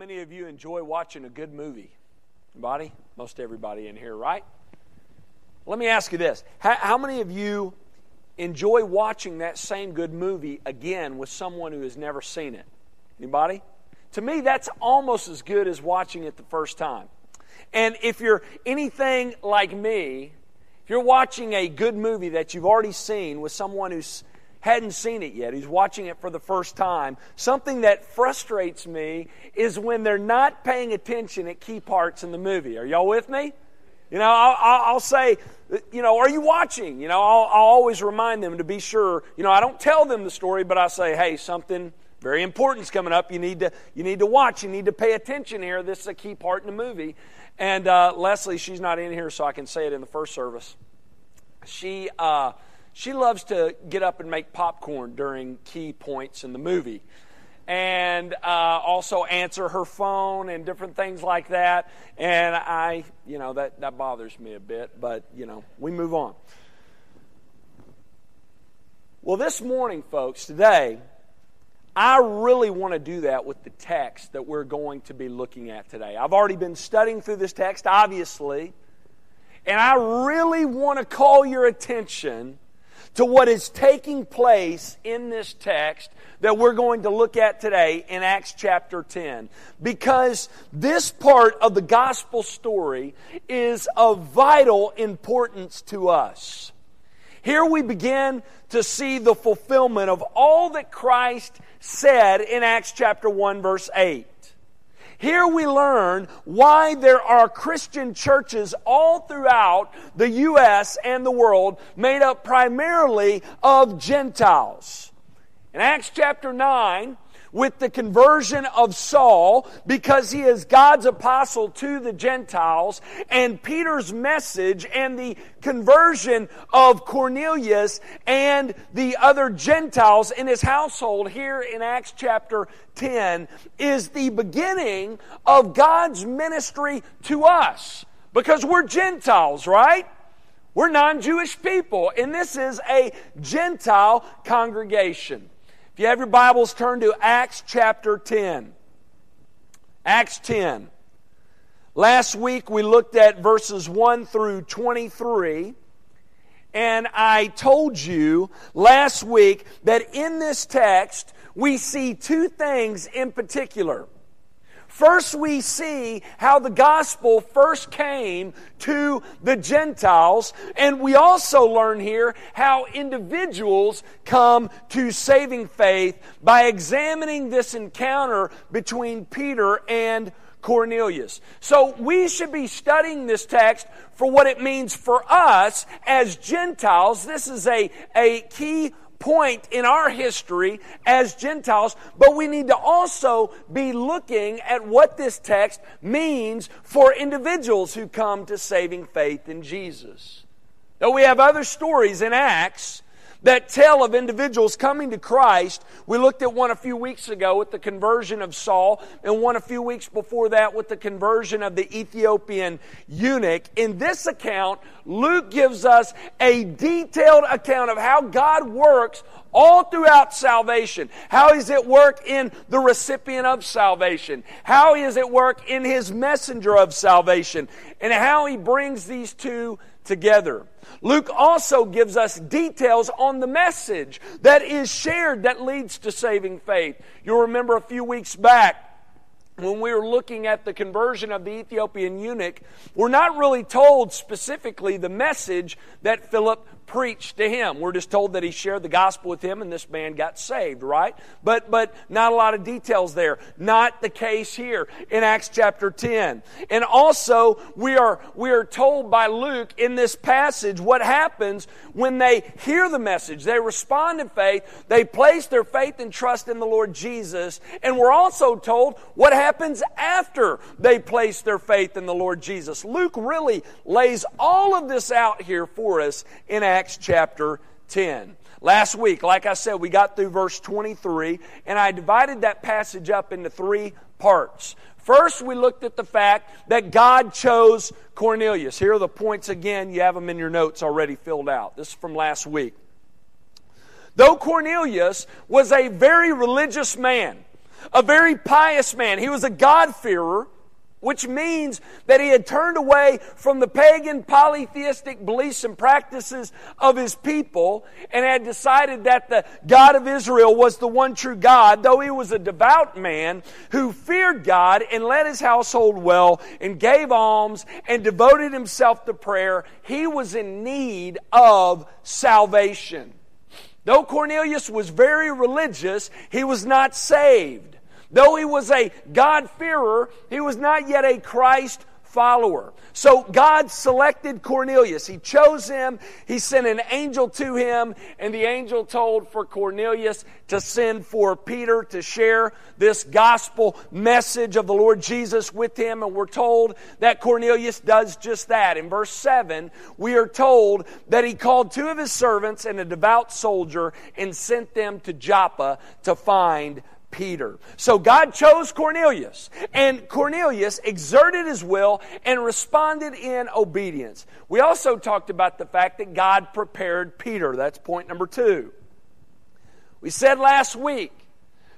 many of you enjoy watching a good movie? Anybody? Most everybody in here, right? Let me ask you this. How, how, many of you enjoy watching that same good movie again with someone who has never seen it? Anybody? To me, that's almost as good as watching it the first time. And if you're anything like me, if you're watching a good movie that you've already seen with someone who's hadn't seen it yet, He's watching it for the first time, something that frustrates me is when they're not paying attention at key parts in the movie. Are y'all with me? You know, I'll, I'll, say, you know, are you watching? You know, I'll, I'll always remind them to be sure. You know, I don't tell them the story, but I say, hey, something very important is coming up. You need to, you need to watch. You need to pay attention here. This is a key part in the movie. And uh, Leslie, she's not in here, so I can say it in the first service. She, uh, she loves to get up and make popcorn during key points in the movie and uh, also answer her phone and different things like that. And I, you know, that, that bothers me a bit, but, you know, we move on. Well, this morning, folks, today, I really want to do that with the text that we're going to be looking at today. I've already been studying through this text, obviously, and I really want to call your attention to what is taking place in this text that we're going to look at today in Acts chapter 10. Because this part of the gospel story is of vital importance to us. Here we begin to see the fulfillment of all that Christ said in Acts chapter 1 verse 8. Here we learn why there are Christian churches all throughout the U.S. and the world made up primarily of Gentiles. In Acts chapter 9, with the conversion of Saul because he is God's apostle to the Gentiles and Peter's message and the conversion of Cornelius and the other Gentiles in his household here in Acts chapter 10 is the beginning of God's ministry to us because we're Gentiles, right? We're non Jewish people, and this is a Gentile congregation you have your Bibles, turn to Acts chapter 10. Acts 10. Last week we looked at verses 1 through 23. And I told you last week that in this text we see two things in particular. First, we see how the gospel first came to the Gentiles, and we also learn here how individuals come to saving faith by examining this encounter between Peter and Cornelius. So we should be studying this text for what it means for us as Gentiles. This is a, a key point in our history as Gentiles, but we need to also be looking at what this text means for individuals who come to saving faith in Jesus. Now, we have other stories in Acts that tell of individuals coming to Christ. We looked at one a few weeks ago with the conversion of Saul, and one a few weeks before that with the conversion of the Ethiopian eunuch. In this account, Luke gives us a detailed account of how God works all throughout salvation. How is it work in the recipient of salvation? How is it work in his messenger of salvation? And how he brings these two together. Luke also gives us details on the message that is shared that leads to saving faith. You'll remember a few weeks back when we were looking at the conversion of the Ethiopian eunuch, we're not really told specifically the message that Philip preached to him. We're just told that he shared the gospel with him and this man got saved, right? But, but not a lot of details there. Not the case here in Acts chapter 10. And also, we are, we are told by Luke in this passage what happens when they hear the message. They respond in faith. They place their faith and trust in the Lord Jesus. And we're also told what happens after they place their faith in the Lord Jesus. Luke really lays all of this out here for us in Acts Acts chapter 10. Last week, like I said, we got through verse 23, and I divided that passage up into three parts. First, we looked at the fact that God chose Cornelius. Here are the points again. You have them in your notes already filled out. This is from last week. Though Cornelius was a very religious man, a very pious man. He was a God-fearer which means that he had turned away from the pagan polytheistic beliefs and practices of his people and had decided that the God of Israel was the one true God, though he was a devout man who feared God and led his household well and gave alms and devoted himself to prayer, he was in need of salvation. Though Cornelius was very religious, he was not saved. Though he was a God-fearer, he was not yet a Christ follower. So God selected Cornelius. He chose him. He sent an angel to him, and the angel told for Cornelius to send for Peter to share this gospel message of the Lord Jesus with him. And we're told that Cornelius does just that. In verse 7, we are told that he called two of his servants and a devout soldier and sent them to Joppa to find Peter. So God chose Cornelius, and Cornelius exerted his will and responded in obedience. We also talked about the fact that God prepared Peter. That's point number two. We said last week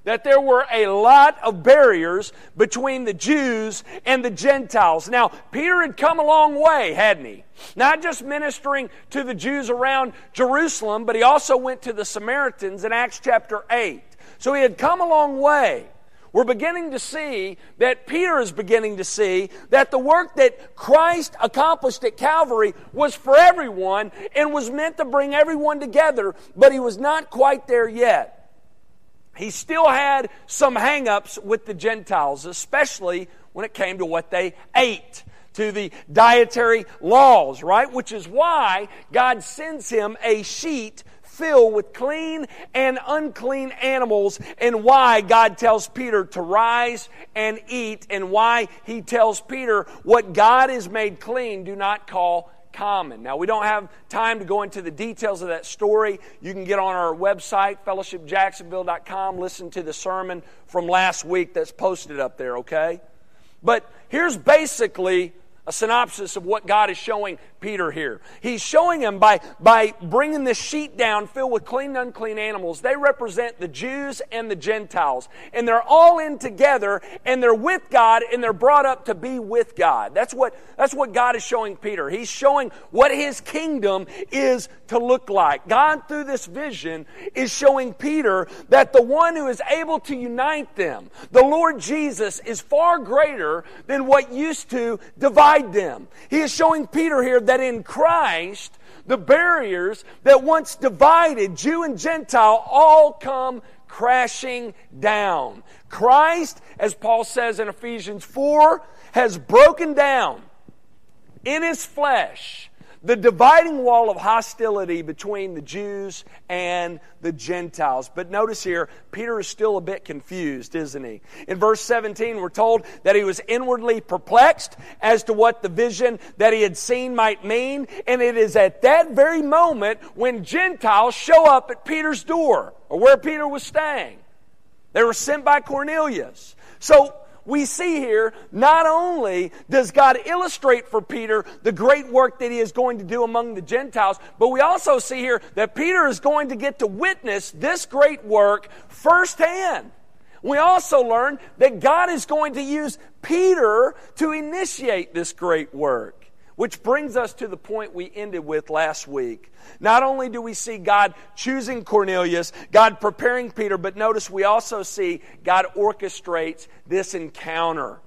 that there were a lot of barriers between the Jews and the Gentiles. Now, Peter had come a long way, hadn't he? Not just ministering to the Jews around Jerusalem, but he also went to the Samaritans in Acts chapter 8. So he had come a long way. We're beginning to see that Peter is beginning to see that the work that Christ accomplished at Calvary was for everyone and was meant to bring everyone together, but he was not quite there yet. He still had some hangups with the Gentiles, especially when it came to what they ate to the dietary laws, right? Which is why God sends him a sheet filled with clean and unclean animals, and why God tells Peter to rise and eat, and why he tells Peter what God has made clean, do not call common. Now, we don't have time to go into the details of that story. You can get on our website, fellowshipjacksonville.com, listen to the sermon from last week that's posted up there, okay? But here's basically a synopsis of what God is showing Peter here. He's showing him by, by bringing this sheet down filled with clean and unclean animals. They represent the Jews and the Gentiles. And they're all in together and they're with God and they're brought up to be with God. That's what, that's what God is showing Peter. He's showing what his kingdom is to look like. God, through this vision, is showing Peter that the one who is able to unite them, the Lord Jesus, is far greater than what used to divide them. He is showing Peter here that in Christ, the barriers that once divided Jew and Gentile all come crashing down. Christ, as Paul says in Ephesians 4, has broken down in his flesh the dividing wall of hostility between the Jews and the Gentiles. But notice here, Peter is still a bit confused, isn't he? In verse 17, we're told that he was inwardly perplexed as to what the vision that he had seen might mean. And it is at that very moment when Gentiles show up at Peter's door, or where Peter was staying. They were sent by Cornelius. So we see here, not only does God illustrate for Peter the great work that he is going to do among the Gentiles, but we also see here that Peter is going to get to witness this great work firsthand. We also learn that God is going to use Peter to initiate this great work. Which brings us to the point we ended with last week. Not only do we see God choosing Cornelius, God preparing Peter, but notice we also see God orchestrates this encounter.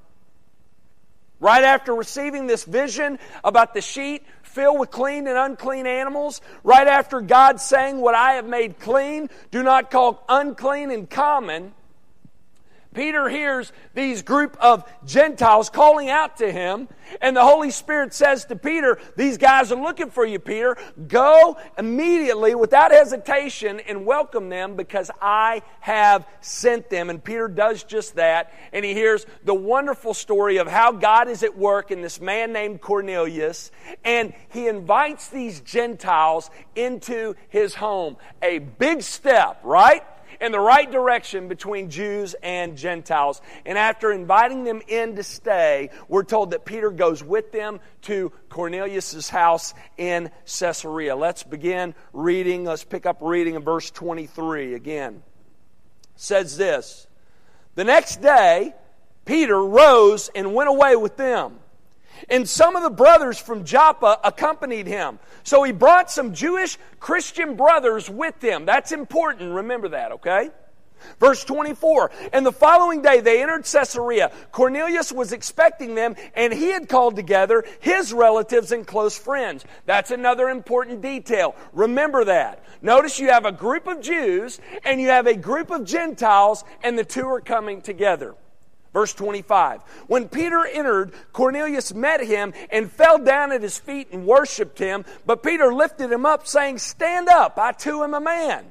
Right after receiving this vision about the sheet filled with clean and unclean animals, right after God saying, What I have made clean, do not call unclean and common Peter hears these group of Gentiles calling out to him, and the Holy Spirit says to Peter, These guys are looking for you, Peter. Go immediately, without hesitation, and welcome them because I have sent them. And Peter does just that, and he hears the wonderful story of how God is at work in this man named Cornelius, and he invites these Gentiles into his home. A big step, right? In the right direction between Jews and Gentiles. And after inviting them in to stay, we're told that Peter goes with them to Cornelius' house in Caesarea. Let's begin reading. Let's pick up reading in verse 23 again. It says this The next day, Peter rose and went away with them. And some of the brothers from Joppa accompanied him. So he brought some Jewish Christian brothers with him. That's important. Remember that, okay? Verse 24, and the following day they entered Caesarea. Cornelius was expecting them, and he had called together his relatives and close friends. That's another important detail. Remember that. Notice you have a group of Jews and you have a group of Gentiles, and the two are coming together. Verse 25. When Peter entered, Cornelius met him and fell down at his feet and worshiped him. But Peter lifted him up, saying, Stand up, I too am a man.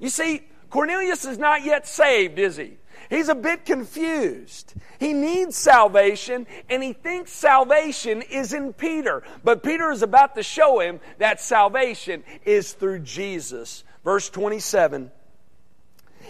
You see, Cornelius is not yet saved, is he? He's a bit confused. He needs salvation and he thinks salvation is in Peter. But Peter is about to show him that salvation is through Jesus. Verse 27.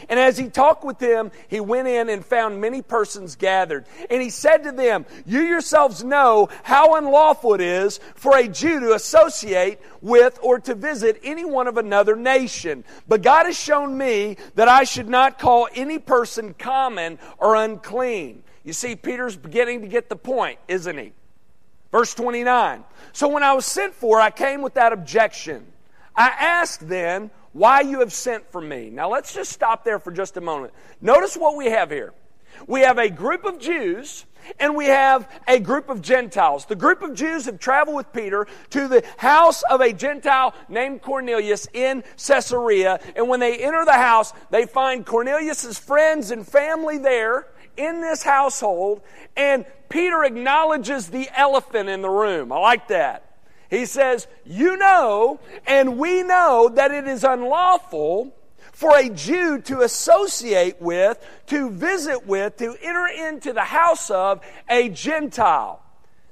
And as he talked with them, he went in and found many persons gathered. And he said to them, You yourselves know how unlawful it is for a Jew to associate with or to visit anyone of another nation. But God has shown me that I should not call any person common or unclean. You see, Peter's beginning to get the point, isn't he? Verse 29. So when I was sent for, I came without objection. I asked then, why you have sent for me. Now let's just stop there for just a moment. Notice what we have here. We have a group of Jews and we have a group of Gentiles. The group of Jews have traveled with Peter to the house of a Gentile named Cornelius in Caesarea. And when they enter the house, they find Cornelius's friends and family there in this household. And Peter acknowledges the elephant in the room. I like that. He says, You know, and we know that it is unlawful for a Jew to associate with, to visit with, to enter into the house of a Gentile.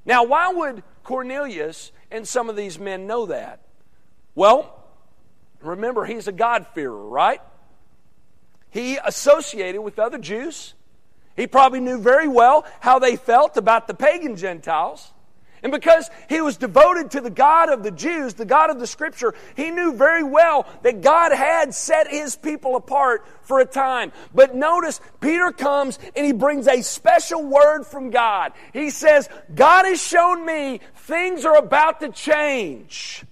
Now, why would Cornelius and some of these men know that? Well, remember, he's a God-fearer, right? He associated with other Jews. He probably knew very well how they felt about the pagan Gentiles. And because he was devoted to the God of the Jews, the God of the Scripture, he knew very well that God had set his people apart for a time. But notice, Peter comes and he brings a special word from God. He says, God has shown me things are about to change.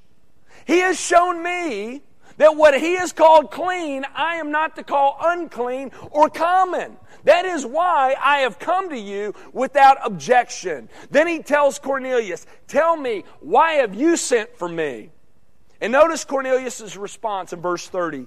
He has shown me that what he has called clean, I am not to call unclean or common. That is why I have come to you without objection. Then he tells Cornelius, Tell me, why have you sent for me? And notice Cornelius' response in verse 30.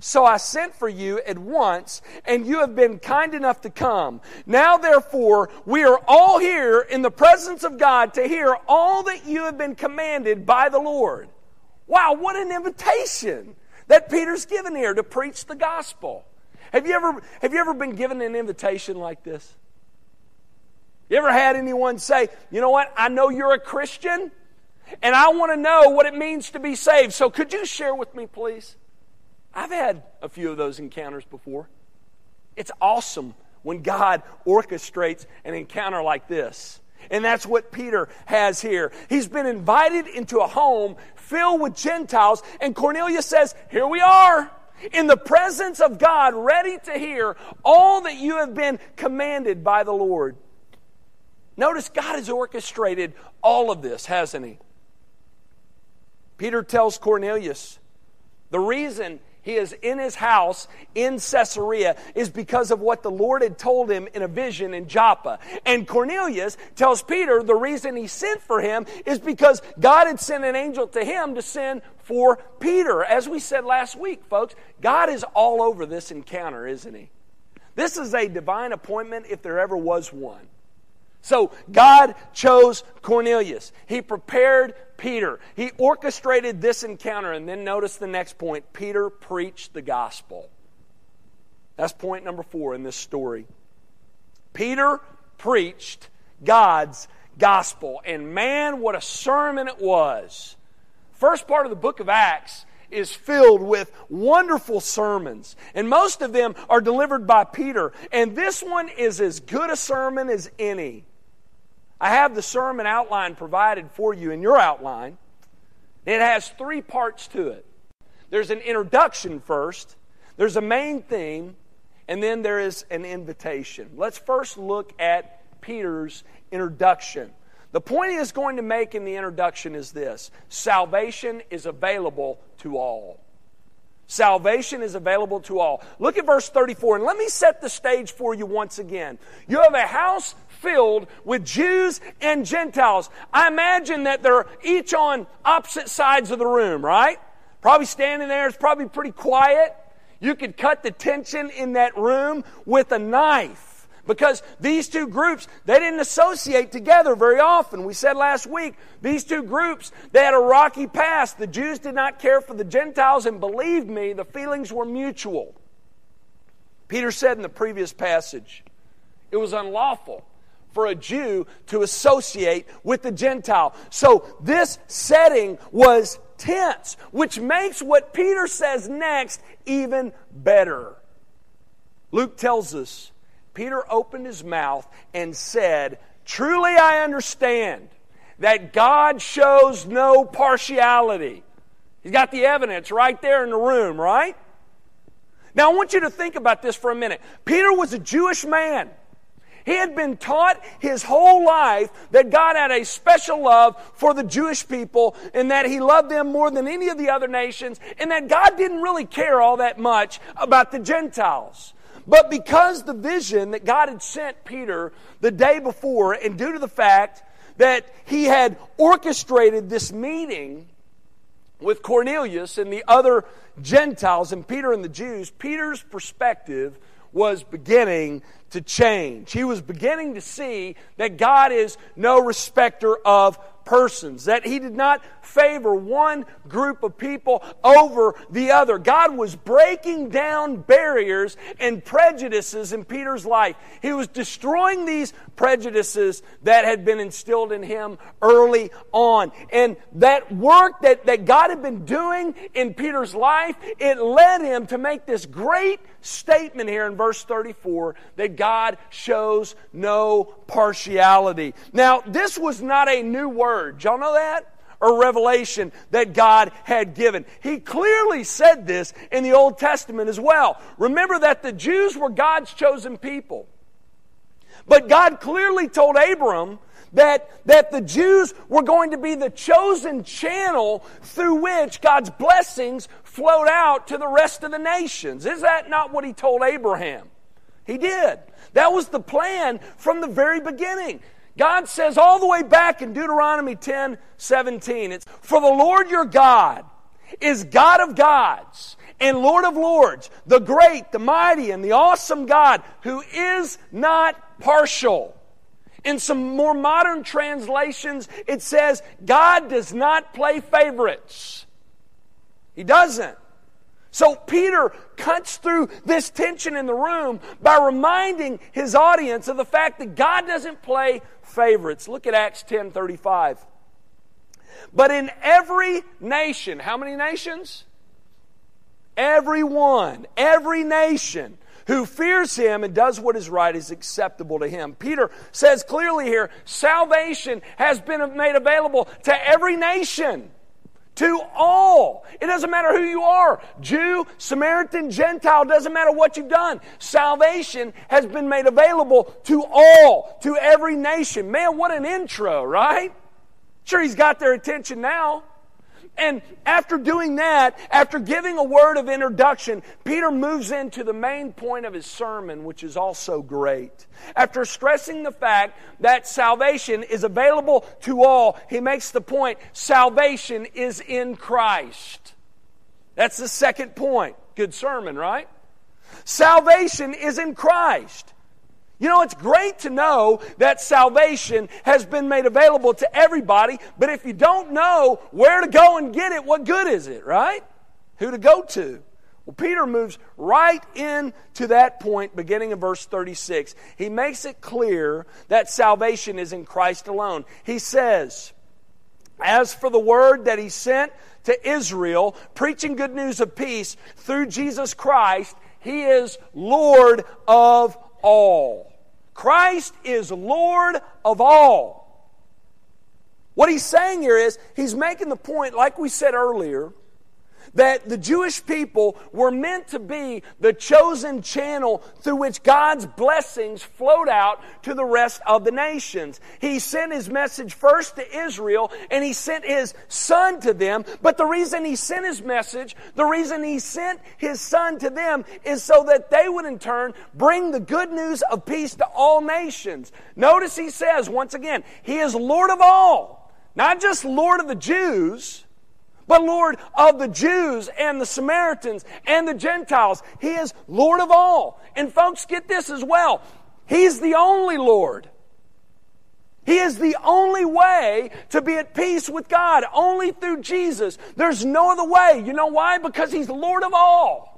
So I sent for you at once, and you have been kind enough to come. Now, therefore, we are all here in the presence of God to hear all that you have been commanded by the Lord. Wow, what an invitation that Peter's given here to preach the gospel. Have you ever, have you ever been given an invitation like this? You ever had anyone say, you know what, I know you're a Christian, and I want to know what it means to be saved, so could you share with me, please? I've had a few of those encounters before. It's awesome when God orchestrates an encounter like this. And that's what Peter has here. He's been invited into a home filled with Gentiles, and Cornelius says, Here we are, in the presence of God, ready to hear all that you have been commanded by the Lord. Notice God has orchestrated all of this, hasn't he? Peter tells Cornelius the reason he is in his house in Caesarea is because of what the Lord had told him in a vision in Joppa. And Cornelius tells Peter the reason he sent for him is because God had sent an angel to him to send for Peter. As we said last week, folks, God is all over this encounter, isn't he? This is a divine appointment if there ever was one. So God chose Cornelius. He prepared Peter. He orchestrated this encounter. And then notice the next point Peter preached the gospel. That's point number four in this story. Peter preached God's gospel. And man, what a sermon it was. first part of the book of Acts is filled with wonderful sermons. And most of them are delivered by Peter. And this one is as good a sermon as any. I have the sermon outline provided for you in your outline. It has three parts to it there's an introduction first, there's a main theme, and then there is an invitation. Let's first look at Peter's introduction. The point he is going to make in the introduction is this salvation is available to all. Salvation is available to all. Look at verse 34, and let me set the stage for you once again. You have a house filled with Jews and Gentiles. I imagine that they're each on opposite sides of the room, right? Probably standing there, it's probably pretty quiet. You could cut the tension in that room with a knife. Because these two groups, they didn't associate together very often. We said last week, these two groups, they had a rocky past. The Jews did not care for the Gentiles, and believe me, the feelings were mutual. Peter said in the previous passage, it was unlawful for a Jew to associate with the Gentile. So this setting was tense, which makes what Peter says next even better. Luke tells us Peter opened his mouth and said, Truly I understand that God shows no partiality. He's got the evidence right there in the room, right? Now I want you to think about this for a minute. Peter was a Jewish man. He had been taught his whole life that God had a special love for the Jewish people and that he loved them more than any of the other nations and that God didn't really care all that much about the Gentiles. But because the vision that God had sent Peter the day before, and due to the fact that he had orchestrated this meeting with Cornelius and the other Gentiles and Peter and the Jews, Peter's perspective was beginning to change. He was beginning to see that God is no respecter of persons, that he did not favor one group of people over the other. God was breaking down barriers and prejudices in Peter's life. He was destroying these prejudices that had been instilled in him early on. And that work that, that God had been doing in Peter's life, it led him to make this great statement here in verse 34 that God shows no partiality. Now, this was not a new word. Y'all know that? or revelation that God had given. He clearly said this in the Old Testament as well. Remember that the Jews were God's chosen people. But God clearly told Abram that, that the Jews were going to be the chosen channel through which God's blessings flowed out to the rest of the nations. Is that not what he told Abraham? He did. That was the plan from the very beginning. God says all the way back in Deuteronomy 10 17, it's for the Lord your God is God of gods and Lord of lords, the great, the mighty, and the awesome God who is not partial. In some more modern translations, it says God does not play favorites. He doesn't. So Peter cuts through this tension in the room by reminding his audience of the fact that God doesn't play favorites. Look at Acts 10:35. But in every nation, how many nations? Everyone, every nation who fears him and does what is right is acceptable to him. Peter says clearly here, salvation has been made available to every nation to all. It doesn't matter who you are Jew, Samaritan, Gentile, doesn't matter what you've done. Salvation has been made available to all, to every nation. Man, what an intro, right? Sure, he's got their attention now. And after doing that, after giving a word of introduction, Peter moves into the main point of his sermon, which is also great. After stressing the fact that salvation is available to all, he makes the point salvation is in Christ. That's the second point. Good sermon, right? Salvation is in Christ. You know, it's great to know that salvation has been made available to everybody, but if you don't know where to go and get it, what good is it, right? Who to go to? Well, Peter moves right into that point beginning in verse 36. He makes it clear that salvation is in Christ alone. He says, As for the word that he sent to Israel, preaching good news of peace through Jesus Christ. He is Lord of all. Christ is Lord of all. What he's saying here is, he's making the point, like we said earlier, that the Jewish people were meant to be the chosen channel through which God's blessings flowed out to the rest of the nations. He sent his message first to Israel and he sent his son to them. But the reason he sent his message, the reason he sent his son to them is so that they would in turn bring the good news of peace to all nations. Notice he says once again, he is Lord of all. Not just Lord of the Jews, but Lord of the Jews and the Samaritans and the Gentiles. He is Lord of all. And folks, get this as well. He's the only Lord. He is the only way to be at peace with God, only through Jesus. There's no other way. You know why? Because He's Lord of all.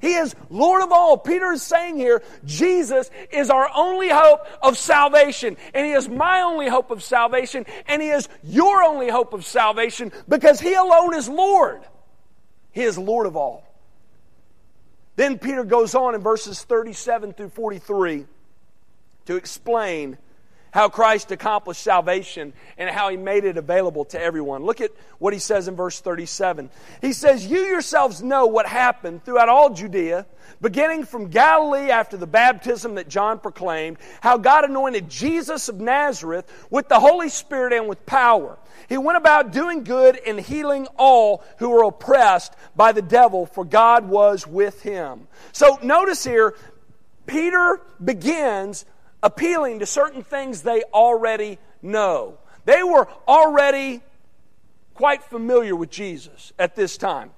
He is Lord of all. Peter is saying here, Jesus is our only hope of salvation. And He is my only hope of salvation. And He is your only hope of salvation because He alone is Lord. He is Lord of all. Then Peter goes on in verses 37 through 43 to explain how Christ accomplished salvation and how he made it available to everyone. Look at what he says in verse 37. He says, You yourselves know what happened throughout all Judea, beginning from Galilee after the baptism that John proclaimed, how God anointed Jesus of Nazareth with the Holy Spirit and with power. He went about doing good and healing all who were oppressed by the devil, for God was with him. So notice here, Peter begins appealing to certain things they already know. They were already quite familiar with Jesus at this time.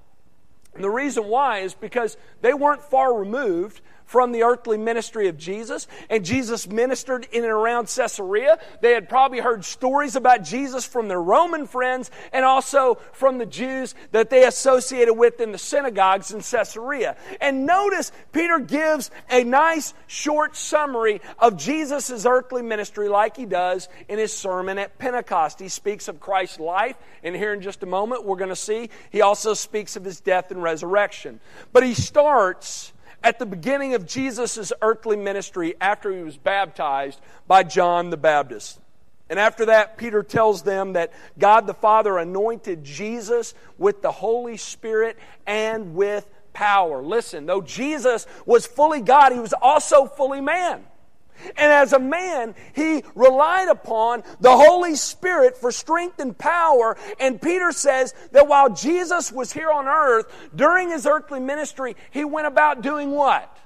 And the reason why is because they weren't far removed from the earthly ministry of Jesus, and Jesus ministered in and around Caesarea. They had probably heard stories about Jesus from their Roman friends and also from the Jews that they associated with in the synagogues in Caesarea. And notice Peter gives a nice short summary of Jesus' earthly ministry like he does in his sermon at Pentecost. He speaks of Christ's life, and here in just a moment we're going to see he also speaks of his death and resurrection. But he starts at the beginning of Jesus' earthly ministry after he was baptized by John the Baptist. And after that, Peter tells them that God the Father anointed Jesus with the Holy Spirit and with power. Listen, though Jesus was fully God, he was also fully man. And as a man, he relied upon the Holy Spirit for strength and power. And Peter says that while Jesus was here on earth, during his earthly ministry, he went about doing what?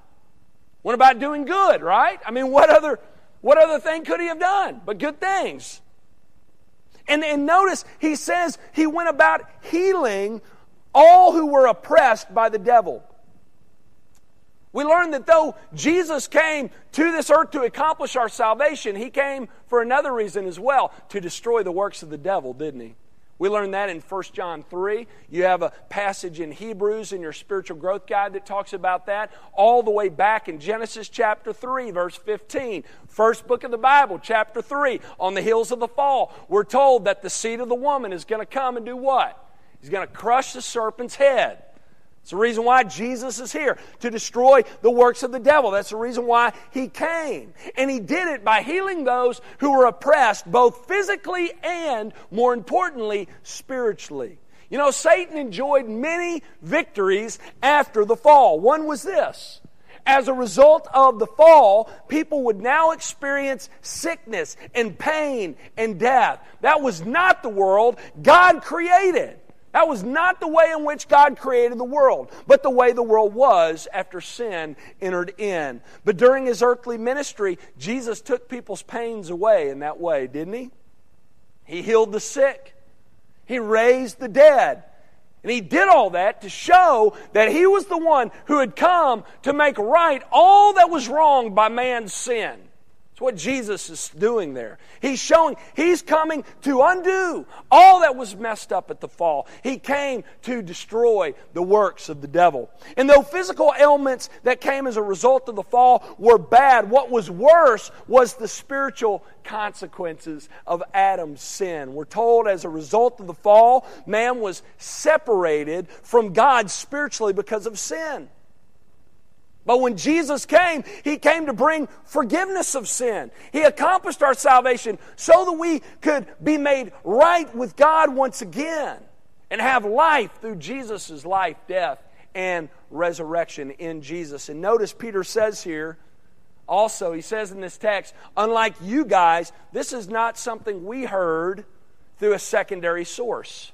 Went about doing good, right? I mean, what other, what other thing could he have done but good things? And, and notice, he says he went about healing all who were oppressed by the devil. We learn that though Jesus came to this earth to accomplish our salvation, he came for another reason as well to destroy the works of the devil, didn't he? We learned that in 1 John 3. You have a passage in Hebrews in your spiritual growth guide that talks about that, all the way back in Genesis chapter 3, verse 15. First book of the Bible, chapter 3. On the hills of the fall, we're told that the seed of the woman is going to come and do what? He's going to crush the serpent's head. It's the reason why Jesus is here, to destroy the works of the devil. That's the reason why he came. And he did it by healing those who were oppressed, both physically and, more importantly, spiritually. You know, Satan enjoyed many victories after the fall. One was this. As a result of the fall, people would now experience sickness and pain and death. That was not the world God created. That was not the way in which God created the world, but the way the world was after sin entered in. But during his earthly ministry, Jesus took people's pains away in that way, didn't he? He healed the sick, he raised the dead. And he did all that to show that he was the one who had come to make right all that was wrong by man's sin. It's what Jesus is doing there. He's showing, He's coming to undo all that was messed up at the fall. He came to destroy the works of the devil. And though physical ailments that came as a result of the fall were bad, what was worse was the spiritual consequences of Adam's sin. We're told as a result of the fall, man was separated from God spiritually because of sin. But when Jesus came, He came to bring forgiveness of sin. He accomplished our salvation so that we could be made right with God once again and have life through Jesus' life, death, and resurrection in Jesus. And notice Peter says here, also, he says in this text, unlike you guys, this is not something we heard through a secondary source.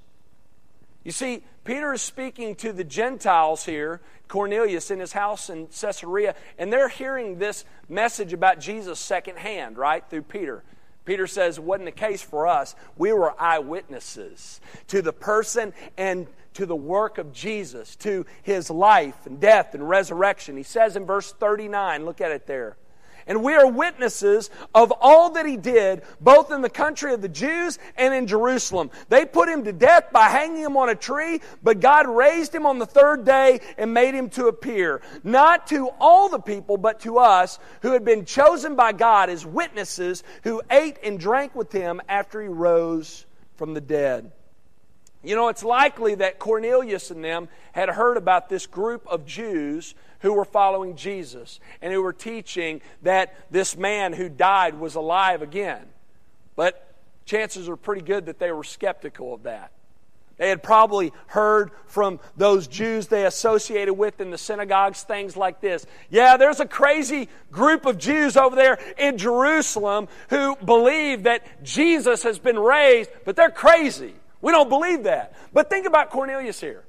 You see, Peter is speaking to the Gentiles here, Cornelius in his house in Caesarea, and they're hearing this message about Jesus secondhand, right, through Peter. Peter says it wasn't the case for us. We were eyewitnesses to the person and to the work of Jesus, to his life and death and resurrection. He says in verse 39, look at it there. And we are witnesses of all that he did, both in the country of the Jews and in Jerusalem. They put him to death by hanging him on a tree, but God raised him on the third day and made him to appear, not to all the people, but to us who had been chosen by God as witnesses who ate and drank with him after he rose from the dead. You know, it's likely that Cornelius and them had heard about this group of Jews who were following Jesus and who were teaching that this man who died was alive again. But chances are pretty good that they were skeptical of that. They had probably heard from those Jews they associated with in the synagogues things like this. Yeah, there's a crazy group of Jews over there in Jerusalem who believe that Jesus has been raised, but they're crazy. We don't believe that. But think about Cornelius here.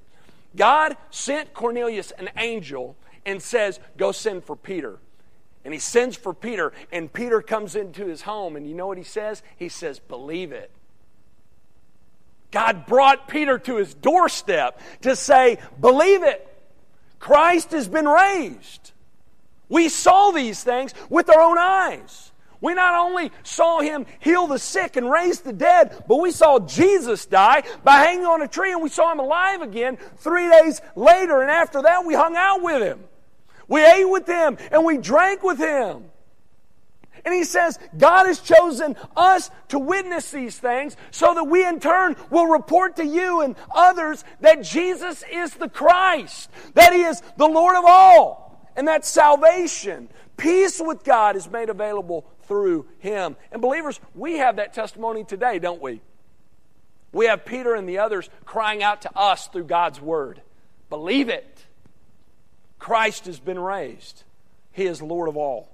God sent Cornelius an angel and says, Go send for Peter. And he sends for Peter, and Peter comes into his home, and you know what he says? He says, Believe it. God brought Peter to his doorstep to say, Believe it. Christ has been raised. We saw these things with our own eyes. We not only saw him heal the sick and raise the dead, but we saw Jesus die by hanging on a tree and we saw him alive again three days later. And after that, we hung out with him. We ate with him and we drank with him. And he says, God has chosen us to witness these things so that we in turn will report to you and others that Jesus is the Christ, that he is the Lord of all, and that salvation, peace with God is made available through him. And believers, we have that testimony today, don't we? We have Peter and the others crying out to us through God's word. Believe it. Christ has been raised. He is Lord of all.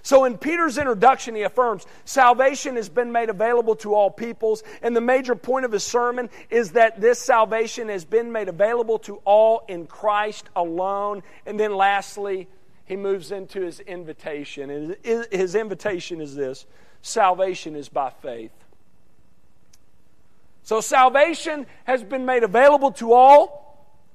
So, in Peter's introduction, he affirms salvation has been made available to all peoples. And the major point of his sermon is that this salvation has been made available to all in Christ alone. And then, lastly, he moves into his invitation. And his invitation is this salvation is by faith. So salvation has been made available to all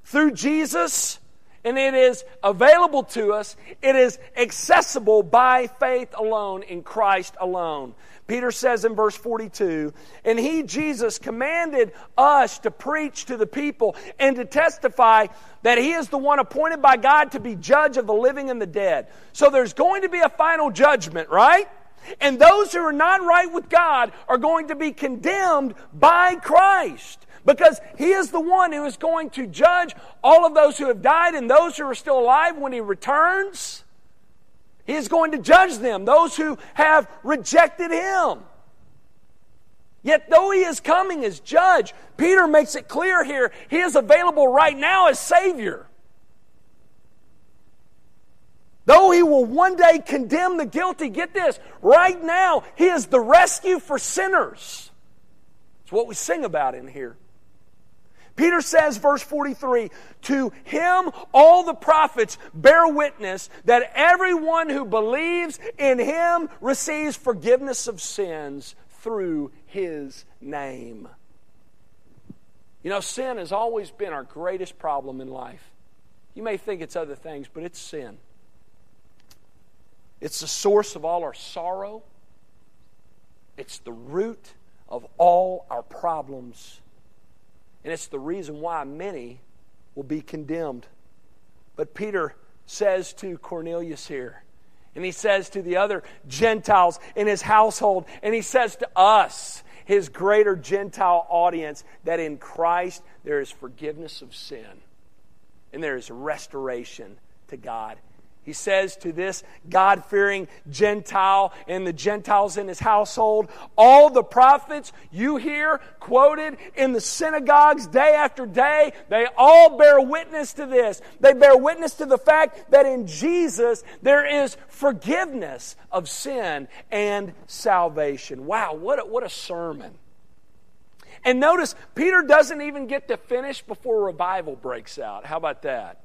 through Jesus, and it is available to us. It is accessible by faith alone in Christ alone. Peter says in verse 42, and he, Jesus, commanded us to preach to the people and to testify that he is the one appointed by God to be judge of the living and the dead. So there's going to be a final judgment, right? And those who are not right with God are going to be condemned by Christ because he is the one who is going to judge all of those who have died and those who are still alive when he returns. He is going to judge them, those who have rejected him. Yet, though he is coming as judge, Peter makes it clear here he is available right now as Savior. Though he will one day condemn the guilty, get this, right now, he is the rescue for sinners. It's what we sing about in here. Peter says, verse 43, to him all the prophets bear witness that everyone who believes in him receives forgiveness of sins through his name. You know, sin has always been our greatest problem in life. You may think it's other things, but it's sin. It's the source of all our sorrow. It's the root of all our problems. And it's the reason why many will be condemned. But Peter says to Cornelius here, and he says to the other Gentiles in his household, and he says to us, his greater Gentile audience, that in Christ there is forgiveness of sin and there is restoration to God he says to this God fearing Gentile and the Gentiles in his household, All the prophets you hear quoted in the synagogues day after day, they all bear witness to this. They bear witness to the fact that in Jesus there is forgiveness of sin and salvation. Wow, what a, what a sermon. And notice, Peter doesn't even get to finish before revival breaks out. How about that?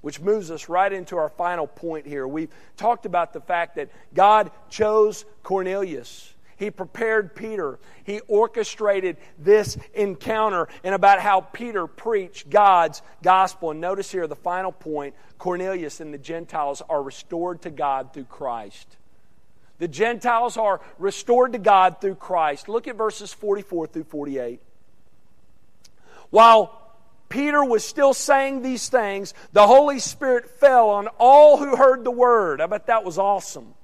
Which moves us right into our final point here. We've talked about the fact that God chose Cornelius. He prepared Peter. He orchestrated this encounter and about how Peter preached God's gospel. And notice here the final point Cornelius and the Gentiles are restored to God through Christ. The Gentiles are restored to God through Christ. Look at verses 44 through 48. While Peter was still saying these things, the Holy Spirit fell on all who heard the word. I bet that was awesome.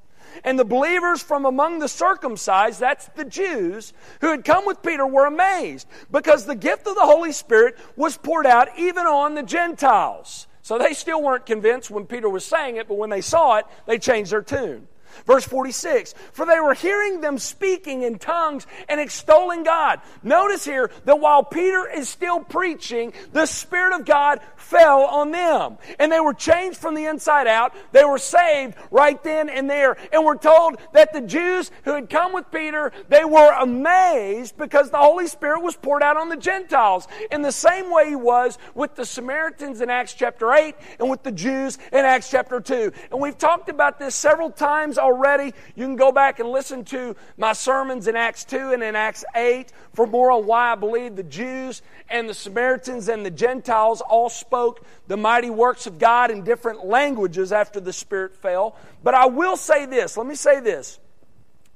And the believers from among the circumcised, that's the Jews, who had come with Peter were amazed because the gift of the Holy Spirit was poured out even on the Gentiles. So they still weren't convinced when Peter was saying it, but when they saw it, they changed their tune. Verse 46 For they were hearing them speaking in tongues and extolling God. Notice here that while Peter is still preaching, the Spirit of God fell on them. And they were changed from the inside out. They were saved right then and there. And we're told that the Jews who had come with Peter, they were amazed because the Holy Spirit was poured out on the Gentiles in the same way he was with the Samaritans in Acts chapter 8 and with the Jews in Acts chapter 2. And we've talked about this several times already. You can go back and listen to my sermons in Acts 2 and in Acts 8 for more on why I believe the Jews and the Samaritans and the Gentiles all spoke the mighty works of God in different languages after the Spirit fell. But I will say this let me say this.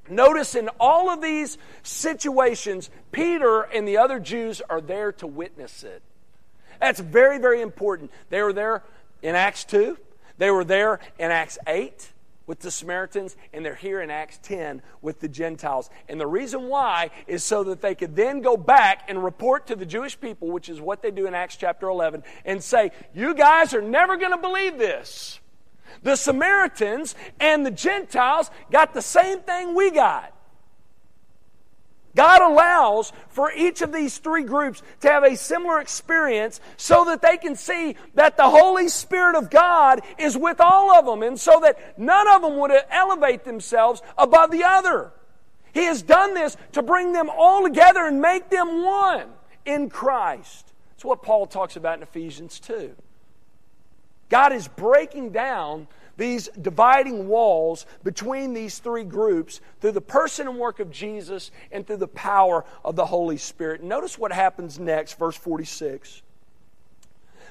Notice in all of these situations, Peter and the other Jews are there to witness it. That's very, very important. They were there in Acts 2, they were there in Acts 8 with the Samaritans, and they're here in Acts 10 with the Gentiles. And the reason why is so that they could then go back and report to the Jewish people, which is what they do in Acts chapter 11, and say, You guys are never going to believe this. The Samaritans and the Gentiles got the same thing we got. God allows for each of these three groups to have a similar experience so that they can see that the Holy Spirit of God is with all of them and so that none of them would elevate themselves above the other. He has done this to bring them all together and make them one in Christ. That's what Paul talks about in Ephesians 2. God is breaking down these dividing walls between these three groups through the person and work of Jesus and through the power of the Holy Spirit. Notice what happens next, verse 46.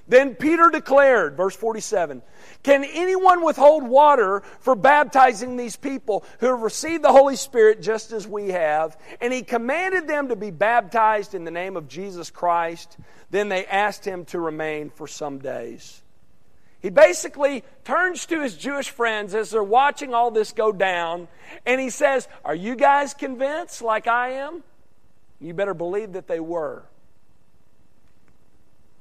Then Peter declared, verse 47, Can anyone withhold water for baptizing these people who have received the Holy Spirit just as we have? And he commanded them to be baptized in the name of Jesus Christ. Then they asked him to remain for some days. He basically turns to his Jewish friends as they're watching all this go down, and he says, Are you guys convinced like I am? You better believe that they were.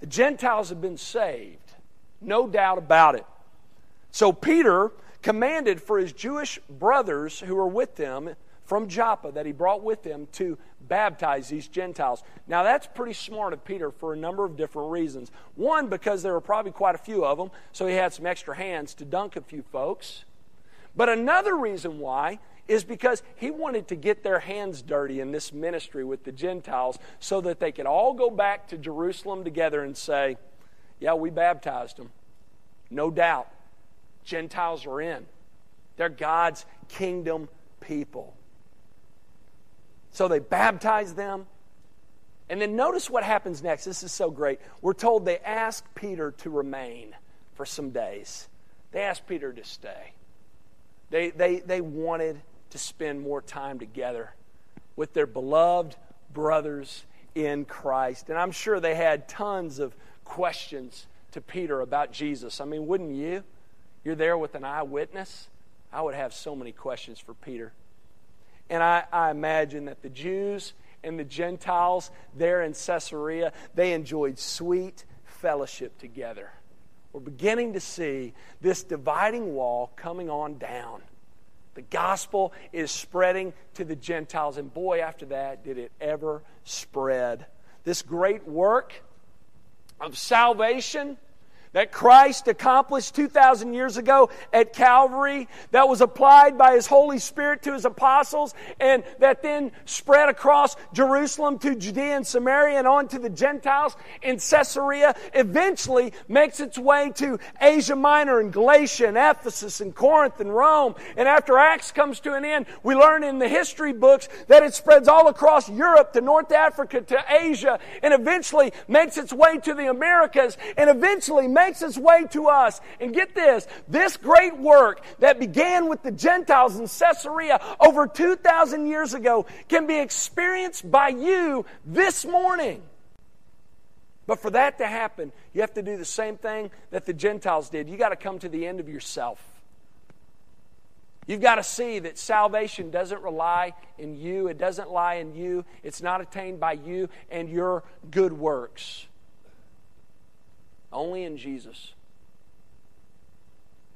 The Gentiles have been saved, no doubt about it. So Peter commanded for his Jewish brothers who were with them from Joppa that he brought with him to baptize these Gentiles. Now, that's pretty smart of Peter for a number of different reasons. One, because there were probably quite a few of them, so he had some extra hands to dunk a few folks. But another reason why is because he wanted to get their hands dirty in this ministry with the Gentiles so that they could all go back to Jerusalem together and say, Yeah, we baptized them. No doubt. Gentiles are in. They're God's kingdom people. So they baptize them. And then notice what happens next. This is so great. We're told they asked Peter to remain for some days. they asked Peter to stay. They, they, they wanted to spend more time together with their beloved brothers in Christ. And I'm sure they had tons of questions to Peter about Jesus. I mean, wouldn't you? You're there with an eyewitness. I would have so many questions for Peter. And I, I imagine that the Jews and the Gentiles there in Caesarea, they enjoyed sweet fellowship together. We're beginning to see this dividing wall coming on down. The gospel is spreading to the Gentiles, and boy, after that, did it ever spread. This great work of salvation that Christ accomplished 2,000 years ago at Calvary, that was applied by His Holy Spirit to His apostles, and that then spread across Jerusalem to Judea and Samaria and on to the Gentiles in Caesarea, eventually makes its way to Asia Minor and Galatia and Ephesus and Corinth and Rome. And after Acts comes to an end, we learn in the history books that it spreads all across Europe to North Africa to Asia and eventually makes its way to the Americas and eventually makes its way to us. And get this this great work that began with the Gentiles in Caesarea over 2,000 years ago can be experienced by you this morning. But for that to happen, you have to do the same thing that the Gentiles did. You got to come to the end of yourself. You've got to see that salvation doesn't rely in you. It doesn't lie in you. It's not attained by you and your good works. Only in Jesus.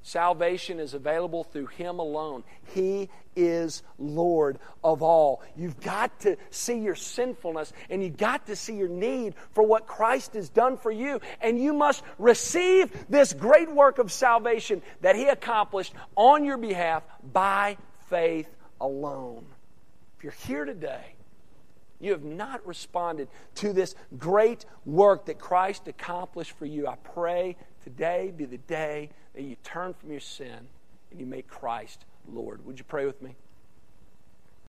Salvation is available through Him alone. He is Lord of all. You've got to see your sinfulness and you've got to see your need for what Christ has done for you. And you must receive this great work of salvation that He accomplished on your behalf by faith alone. If you're here today you have not responded to this great work that Christ accomplished for you. I pray today be the day that you turn from your sin and you make Christ Lord. Would you pray with me?